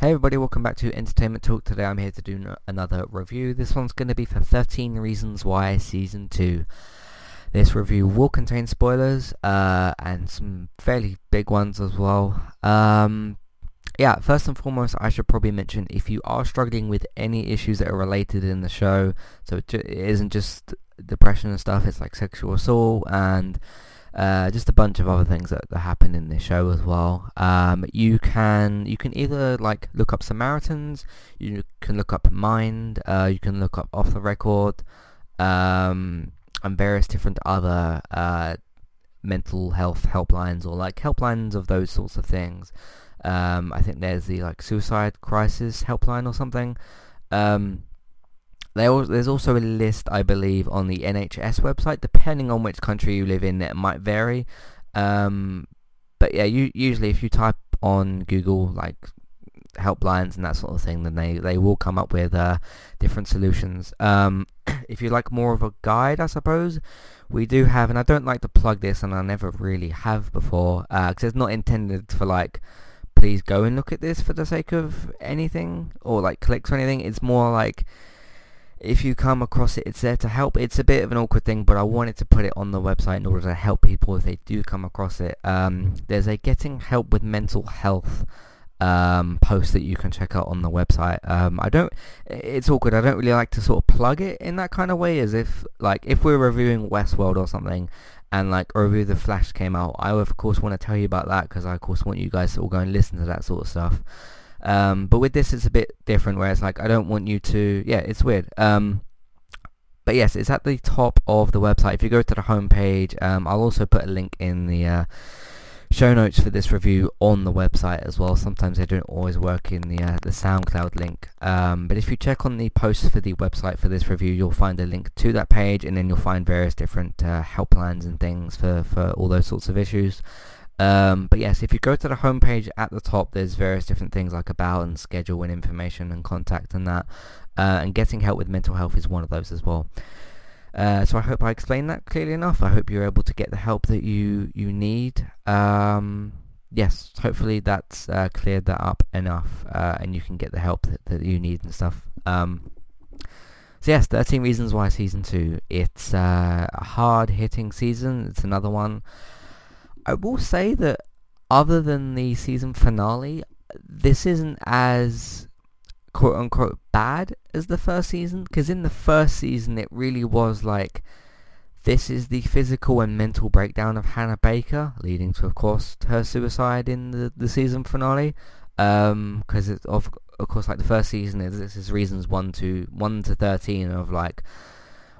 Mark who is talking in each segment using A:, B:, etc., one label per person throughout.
A: Hey everybody, welcome back to Entertainment Talk. Today I'm here to do another review. This one's going to be for 13 Reasons Why Season 2. This review will contain spoilers, uh, and some fairly big ones as well. Um, yeah, first and foremost, I should probably mention if you are struggling with any issues that are related in the show, so it, ju- it isn't just depression and stuff, it's like sexual assault and uh, just a bunch of other things that, that happen in this show as well. Um, you can you can either like look up Samaritans, you can look up Mind, uh, you can look up Off the Record, um, and various different other uh, mental health helplines or like helplines of those sorts of things. Um, I think there's the like suicide crisis helpline or something. Um, there's also a list, I believe, on the NHS website. Depending on which country you live in, it might vary. Um, but yeah, you, usually if you type on Google like helplines and that sort of thing, then they, they will come up with uh, different solutions. Um, if you like more of a guide, I suppose, we do have, and I don't like to plug this, and I never really have before, because uh, it's not intended for like, please go and look at this for the sake of anything, or like clicks or anything. It's more like, if you come across it, it's there to help. It's a bit of an awkward thing, but I wanted to put it on the website in order to help people if they do come across it. Um, there's a getting help with mental health um, post that you can check out on the website. Um, I don't, it's awkward. I don't really like to sort of plug it in that kind of way, as if like if we're reviewing Westworld or something, and like a review The Flash came out, I of course want to tell you about that because I of course want you guys to all go and listen to that sort of stuff. Um, but with this, it's a bit different, where it's like, I don't want you to, yeah, it's weird. Um, but yes, it's at the top of the website. If you go to the homepage, um, I'll also put a link in the uh, show notes for this review on the website as well. Sometimes they don't always work in the uh, the SoundCloud link. Um, but if you check on the post for the website for this review, you'll find a link to that page, and then you'll find various different uh, helplines and things for, for all those sorts of issues. Um, but yes, if you go to the homepage at the top, there's various different things like about and schedule and information and contact and that. Uh, and getting help with mental health is one of those as well. Uh, so I hope I explained that clearly enough. I hope you're able to get the help that you you need. Um, yes, hopefully that's uh, cleared that up enough, uh, and you can get the help that, that you need and stuff. Um, so yes, 13 Reasons Why Season 2. It's uh, a hard-hitting season. It's another one. I will say that other than the season finale, this isn't as quote unquote bad as the first season because in the first season it really was like this is the physical and mental breakdown of Hannah Baker leading to of course her suicide in the, the season finale. Because um, it's of of course like the first season is this is reasons 1 to 1 to 13 of like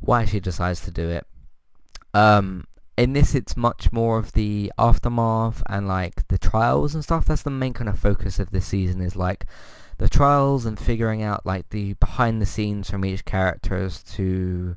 A: why she decides to do it. Um, in this it's much more of the aftermath and like the trials and stuff that's the main kind of focus of this season is like the trials and figuring out like the behind the scenes from each character as to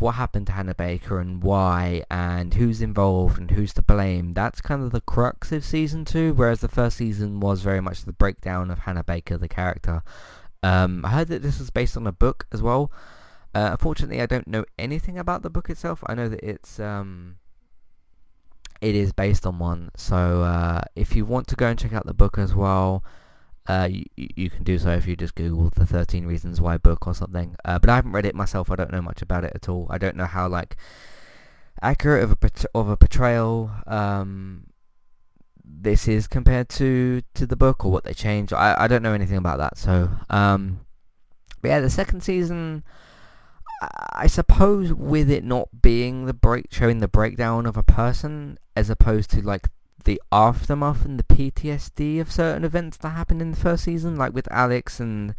A: what happened to Hannah Baker and why and who's involved and who's to blame. That's kind of the crux of season two, whereas the first season was very much the breakdown of Hannah Baker, the character. Um, I heard that this is based on a book as well. Uh, unfortunately, I don't know anything about the book itself. I know that it's um, it is based on one. So uh, if you want to go and check out the book as well, uh, you, you can do so if you just Google the 13 Reasons Why book or something. Uh, but I haven't read it myself. I don't know much about it at all. I don't know how like accurate of a of a portrayal um, this is compared to to the book or what they changed. I I don't know anything about that. So um, yeah, the second season. I suppose with it not being the break showing the breakdown of a person as opposed to like the aftermath and the PTSD of certain events that happened in the first season, like with Alex and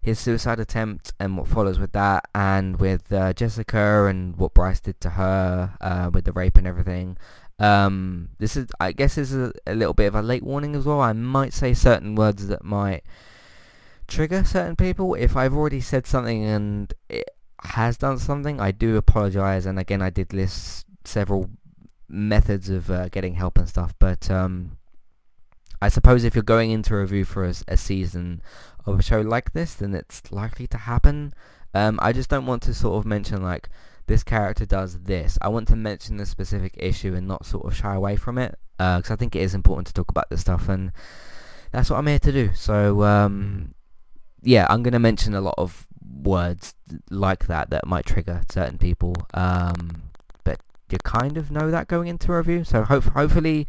A: his suicide attempt and what follows with that, and with uh, Jessica and what Bryce did to her uh, with the rape and everything. Um, this is, I guess, is a, a, little bit of a late warning as well. I might say certain words that might trigger certain people. If I've already said something and it has done something, I do apologize. And again, I did list several methods of uh, getting help and stuff. But um, I suppose if you're going into review for a, a, season of a show like this, then it's likely to happen. Um, I just don't want to sort of mention like this character does this. I want to mention the specific issue and not sort of shy away from it because uh, I think it is important to talk about this stuff and that's what I'm here to do. So um, yeah, I'm going to mention a lot of words like that that might trigger certain people. Um, but you kind of know that going into a review. So hope, hopefully,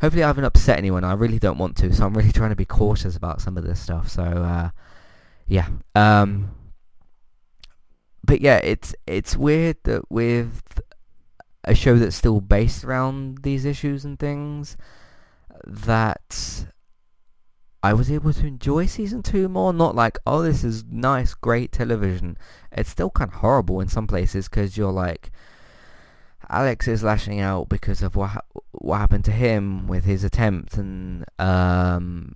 A: hopefully I haven't upset anyone. I really don't want to, so I'm really trying to be cautious about some of this stuff. So uh, yeah, um, but yeah, it's it's weird that with a show that's still based around these issues and things that I was able to enjoy season two more. Not like, oh, this is nice, great television. It's still kind of horrible in some places because you're like, Alex is lashing out because of what what happened to him with his attempt and um,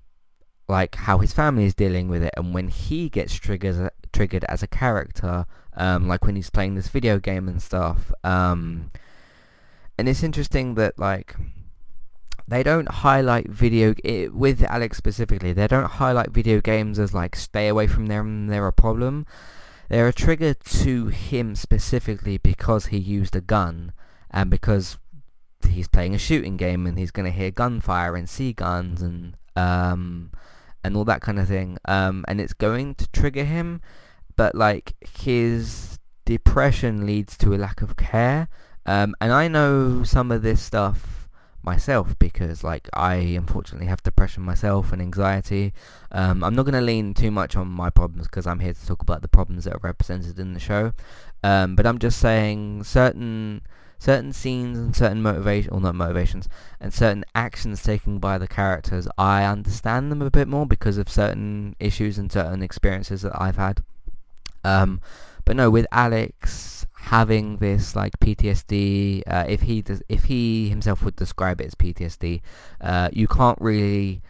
A: like how his family is dealing with it and when he gets triggered triggered as a character um, like when he's playing this video game and stuff um, and it's interesting that like they don't highlight video it, with Alex specifically they don't highlight video games as like stay away from them they're a problem. They're a trigger to him specifically because he used a gun and because he's playing a shooting game and he's going to hear gunfire and see guns and um, and all that kind of thing um, and it's going to trigger him but like his depression leads to a lack of care um, and I know some of this stuff myself because like I unfortunately have depression myself and anxiety um, I'm not going to lean too much on my problems because I'm here to talk about the problems that are represented in the show um, but I'm just saying certain certain scenes and certain motivation, or not motivations, and certain actions taken by the characters, I understand them a bit more because of certain issues and certain experiences that I've had. Um, but no, with Alex having this like PTSD, uh, if he does, if he himself would describe it as PTSD, uh, you can't really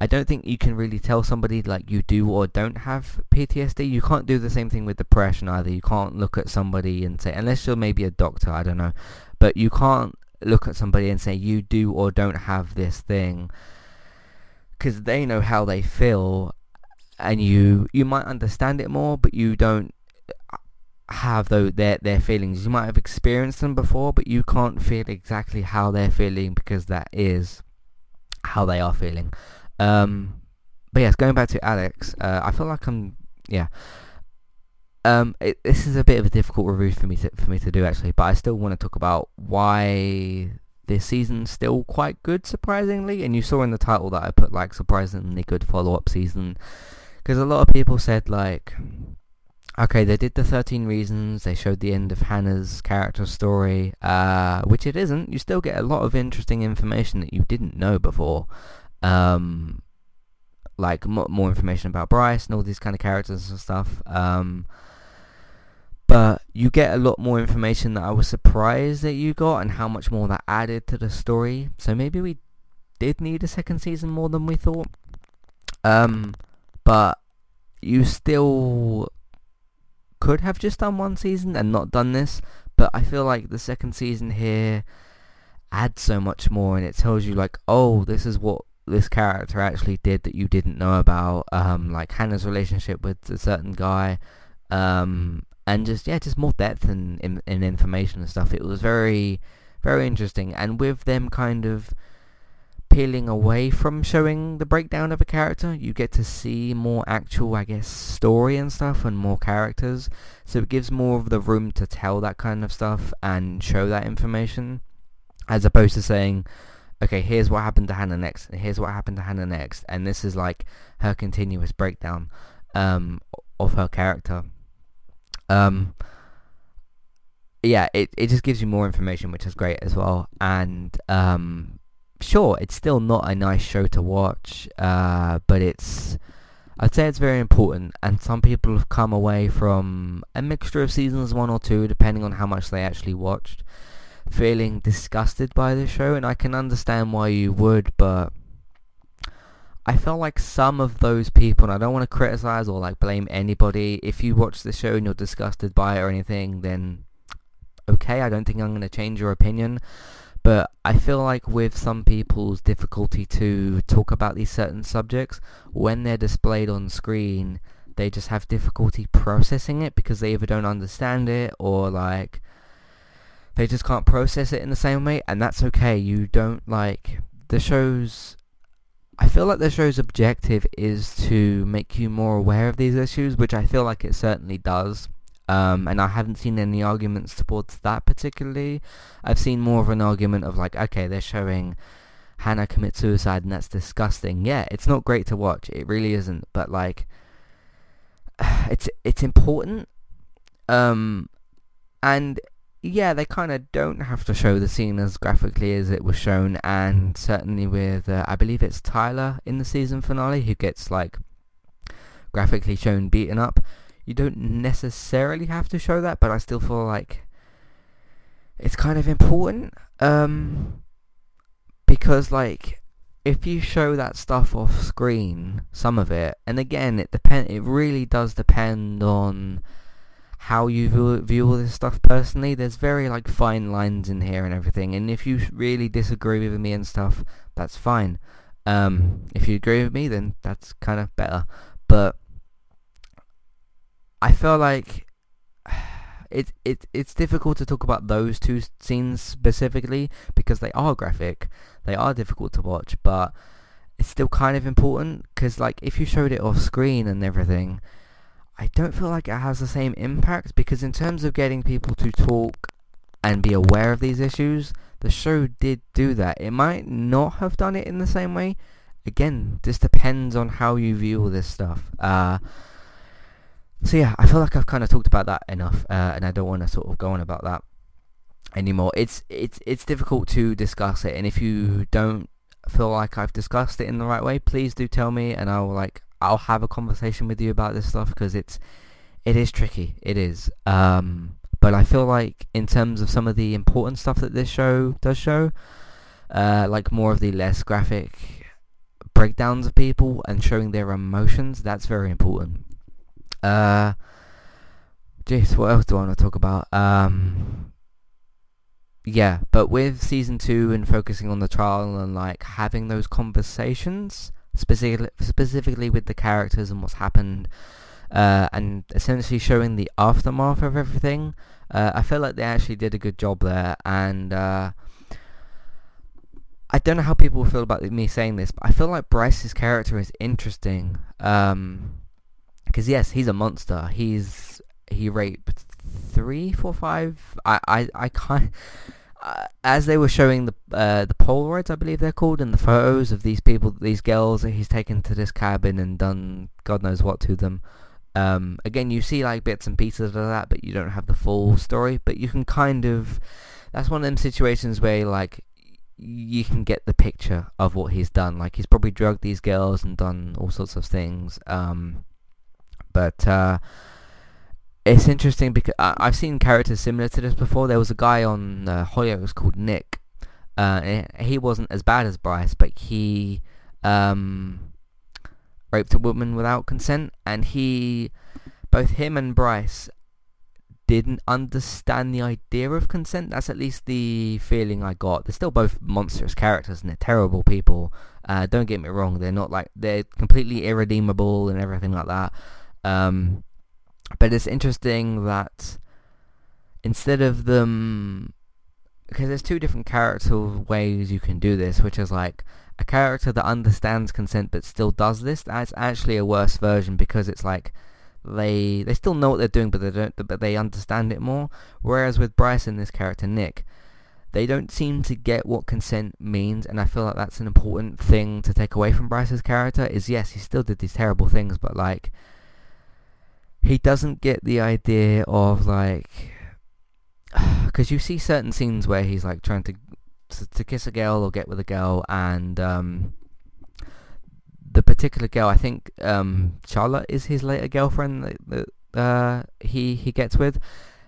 A: I don't think you can really tell somebody like you do or don't have PTSD. You can't do the same thing with depression either. You can't look at somebody and say, unless you're maybe a doctor, I don't know, but you can't look at somebody and say you do or don't have this thing because they know how they feel and you you might understand it more but you don't have though their their feelings you might have experienced them before but you can't feel exactly how they're feeling because that is how they are feeling um, but yes, going back to Alex, uh, I feel like I'm yeah. Um, it, this is a bit of a difficult review for me to for me to do actually, but I still want to talk about why this season's still quite good, surprisingly. And you saw in the title that I put like surprisingly good follow up season, because a lot of people said like, okay, they did the 13 reasons, they showed the end of Hannah's character story, uh, which it isn't. You still get a lot of interesting information that you didn't know before um, like m- more information about Bryce and all these kind of characters and stuff. Um, but you get a lot more information that I was surprised that you got and how much more that added to the story. So maybe we did need a second season more than we thought. Um, but you still could have just done one season and not done this. But I feel like the second season here adds so much more and it tells you like, oh, this is what this character actually did that you didn't know about, um, like Hannah's relationship with a certain guy, um, and just yeah, just more depth and in, in, information and stuff. It was very, very interesting. And with them kind of peeling away from showing the breakdown of a character, you get to see more actual, I guess, story and stuff and more characters. So it gives more of the room to tell that kind of stuff and show that information, as opposed to saying, okay, here's what happened to Hannah next, and here's what happened to Hannah next, and this is like her continuous breakdown um, of her character. Um, yeah, it, it just gives you more information, which is great as well. And um, sure, it's still not a nice show to watch, uh, but it's I'd say it's very important. And some people have come away from a mixture of seasons one or two, depending on how much they actually watched, feeling disgusted by the show. And I can understand why you would, but I felt like some of those people, and I don't want to criticize or like blame anybody. If you watch the show and you're disgusted by it or anything, then okay, I don't think I'm going to change your opinion. But I feel like with some people's difficulty to talk about these certain subjects, when they're displayed on screen, they just have difficulty processing it because they either don't understand it or like they just can't process it in the same way and that's okay. You don't like the show's I feel like the show's objective is to make you more aware of these issues, which I feel like it certainly does. Um, and I haven't seen any arguments towards that particularly. I've seen more of an argument of like, okay, they're showing Hannah commit suicide and that's disgusting. Yeah, it's not great to watch. It really isn't. But like, it's it's important. Um, and yeah, they kind of don't have to show the scene as graphically as it was shown. And certainly with, uh, I believe it's Tyler in the season finale who gets like graphically shown beaten up you don't necessarily have to show that, but I still feel like it's kind of important. Um, because like if you show that stuff off screen, some of it, and again, it depend. It really does depend on how you view, view all this stuff personally. There's very like fine lines in here and everything. And if you really disagree with me and stuff, that's fine. Um, if you agree with me, then that's kind of better. But I feel like it, it it's difficult to talk about those two scenes specifically because they are graphic, they are difficult to watch, but it's still kind of important because like if you showed it off screen and everything, I don't feel like it has the same impact because in terms of getting people to talk and be aware of these issues, the show did do that. It might not have done it in the same way. Again, this depends on how you view all this stuff. Uh, so yeah, I feel like I've kind of talked about that enough, uh, and I don't want to sort of go on about that anymore. It's it's it's difficult to discuss it, and if you don't feel like I've discussed it in the right way, please do tell me, and I'll like I'll have a conversation with you about this stuff because it's it is tricky. It is. Um, but I feel like in terms of some of the important stuff that this show does show, uh, like more of the less graphic breakdowns of people and showing their emotions, that's very important. Uh, what else do I want to talk about? Um, yeah, but with season two and focusing on the trial and like having those conversations, specifically specifically with the characters and what's happened, uh, and essentially showing the aftermath of everything, uh, I feel like they actually did a good job there. And uh, I don't know how people feel about me saying this, but I feel like Bryce's character is interesting. Um, because yes, he's a monster. He's he raped three, four, five. I I I can't. Uh, as they were showing the uh, the Polaroids, I believe they're called, and the photos of these people, these girls that he's taken to this cabin and done God knows what to them. Um, again, you see like bits and pieces of that, but you don't have the full story. But you can kind of, that's one of them situations where like you can get the picture of what he's done. Like he's probably drugged these girls and done all sorts of things. Um, but uh, it's interesting because I- have seen characters similar to this before. There was a guy on uh, Hollyoaks called Nick. Uh, he wasn't as bad as Bryce, but he um, raped a woman without consent, and he, both him and Bryce, didn't understand the idea of consent. That's at least the feeling I got. They're still both monstrous characters and they're terrible people. Uh, don't get me wrong. They're not like they're completely irredeemable and everything like that. Um, but it's interesting that instead of them because there's two different character ways you can do this, which is like a character that understands consent but still does this. That's actually a worse version because it's like they they still know what they're doing, but they don't, but they understand it more. Whereas with Bryce and this character Nick, they don't seem to get what consent means, and I feel like that's an important thing to take away from Bryce's character. Is yes, he still did these terrible things, but like he doesn't get the idea of like because you see certain scenes where he's like trying to to kiss a girl or get with a girl, and um, the particular girl, I think um, Charlotte is his later girlfriend that, that uh, he he gets with.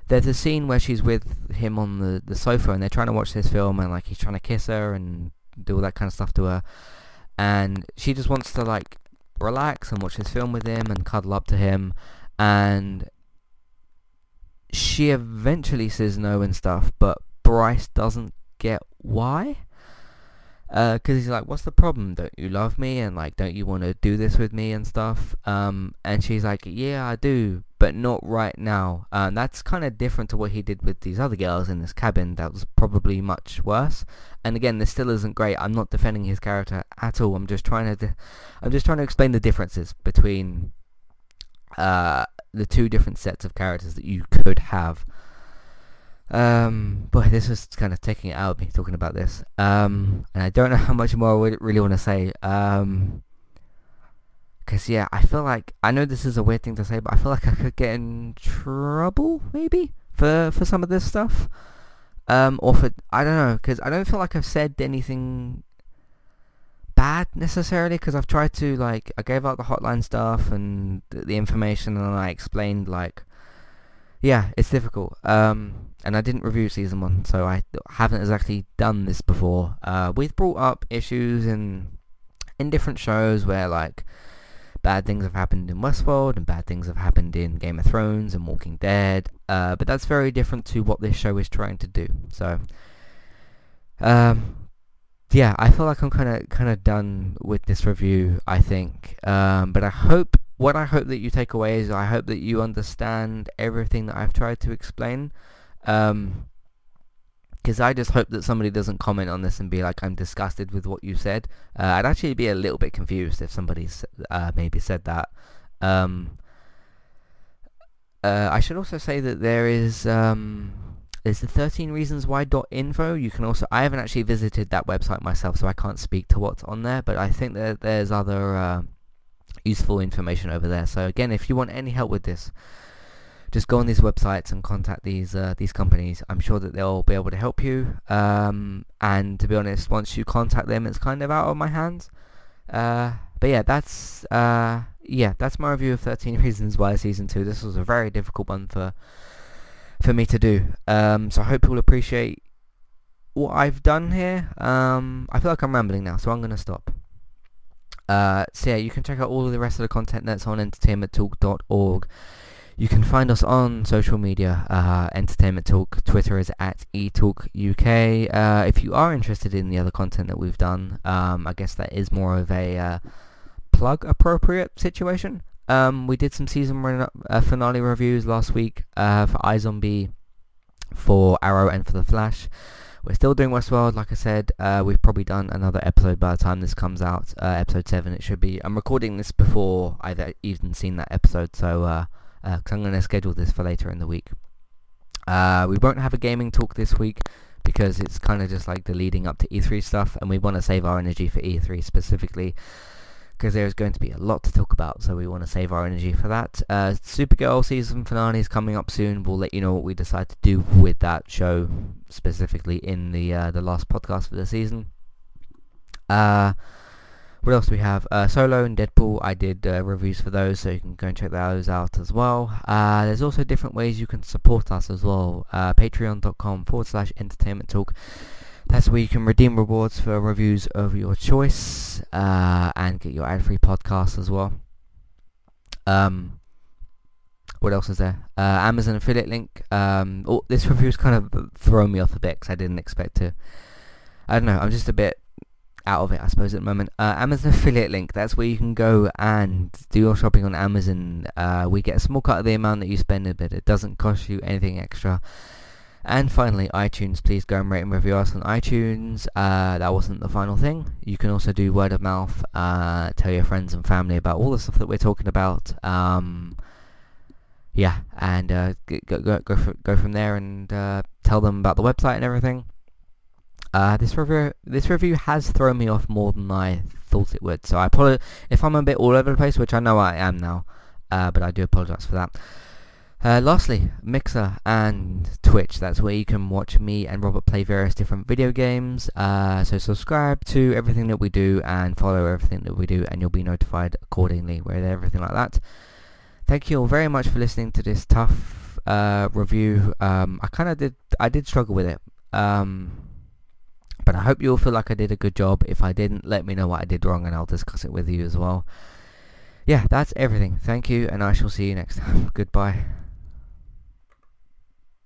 A: There's a scene where she's with him on the, the sofa and they're trying to watch this film and like he's trying to kiss her and do all that kind of stuff to her, and she just wants to like relax and watch this film with him and cuddle up to him, and she eventually says no and stuff, but Bryce doesn't get why. Because uh, he's like, what's the problem? Don't you love me? And like, don't you want to do this with me and stuff? Um, and she's like, yeah, I do, but not right now. Um, that's kind of different to what he did with these other girls in this cabin. That was probably much worse. And again, this still isn't great. I'm not defending his character at all. I'm just trying to, I'm just trying to explain the differences between uh, the two different sets of characters that you could have. Um, boy, this is kind of taking it out of me talking about this. Um, and I don't know how much more I would really want to say. Um, cause yeah, I feel like I know this is a weird thing to say, but I feel like I could get in trouble maybe for for some of this stuff. Um, or for I don't know, cause I don't feel like I've said anything bad necessarily, cause I've tried to like I gave out the hotline stuff and the information, and I explained like, yeah, it's difficult. Um and I didn't review season one, so I haven't exactly done this before. Uh, we've brought up issues in in different shows where like bad things have happened in Westworld and bad things have happened in Game of Thrones and Walking Dead, uh, but that's very different to what this show is trying to do. So, um, yeah, I feel like I'm kind of kind of done with this review. I think, um, but I hope what I hope that you take away is I hope that you understand everything that I've tried to explain. Um, because I just hope that somebody doesn't comment on this and be like, I'm disgusted with what you said. Uh, I'd actually be a little bit confused if somebody uh, maybe said that. Um, uh, I should also say that there is um, there's the 13 reasons why info. You can also I haven't actually visited that website myself, so I can't speak to what's on there. But I think that there's other uh, useful information over there. So again, if you want any help with this, just go on these websites and contact these uh, these companies. I'm sure that they'll be able to help you. Um, and to be honest, once you contact them, it's kind of out of my hands. Uh, but yeah, that's uh, yeah, that's my review of 13 Reasons Why season two. This was a very difficult one for for me to do. Um, so I hope you'll appreciate what I've done here. Um, I feel like I'm rambling now, so I'm gonna stop. Uh, so yeah, you can check out all of the rest of the content that's on entertainmenttalk.org. You can find us on social media, uh, Entertainment Talk. Twitter is at eTalkUK. Uh, if you are interested in the other content that we've done, um, I guess that is more of a uh, plug-appropriate situation. Um, we did some season re- uh, finale reviews last week uh, for iZombie, for Arrow, and for The Flash. We're still doing Westworld, like I said. Uh, we've probably done another episode by the time this comes out. Uh, episode 7 it should be. I'm recording this before I've even seen that episode, so uh, because uh, I'm going to schedule this for later in the week. Uh, we won't have a gaming talk this week because it's kind of just like the leading up to E3 stuff and we want to save our energy for E3 specifically because there's going to be a lot to talk about so we want to save our energy for that. Uh, Supergirl season finale is coming up soon. We'll let you know what we decide to do with that show specifically in the uh, the last podcast for the season. Uh, what else do we have? Uh, Solo and Deadpool, I did uh, reviews for those, so you can go and check those out as well. Uh, there's also different ways you can support us as well. Uh, Patreon.com forward slash entertainment talk. That's where you can redeem rewards for reviews of your choice uh, and get your ad-free podcast as well. Um, what else is there? Uh, Amazon affiliate link. Um, oh, this review's kind of thrown me off a bit because I didn't expect to. I don't know. I'm just a bit out of it, I suppose, at the moment. Uh, Amazon affiliate link, that's where you can go and do your shopping on Amazon. Uh, we get a small cut of the amount that you spend, but it doesn't cost you anything extra. And finally, iTunes. Please go and rate and review us on iTunes. Uh, that wasn't the final thing. You can also do word of mouth. Uh, tell your friends and family about all the stuff that we're talking about. Um, yeah, and uh, go, go, go, for, go from there and uh, tell them about the website and everything. Uh, this review this review has thrown me off more than I thought it would. So I apologize if I'm a bit all over the place, which I know I am now, uh, but I do apologise for that. Uh, lastly, Mixer and Twitch. That's where you can watch me and Robert play various different video games. Uh, so subscribe to everything that we do and follow everything that we do, and you'll be notified accordingly with everything like that. Thank you all very much for listening to this tough uh, review. Um, I kind of did, I did struggle with it. Um, but I hope you all feel like I did a good job. If I didn't, let me know what I did wrong and I'll discuss it with you as well. Yeah, that's everything. Thank you and I shall see you next time. Goodbye.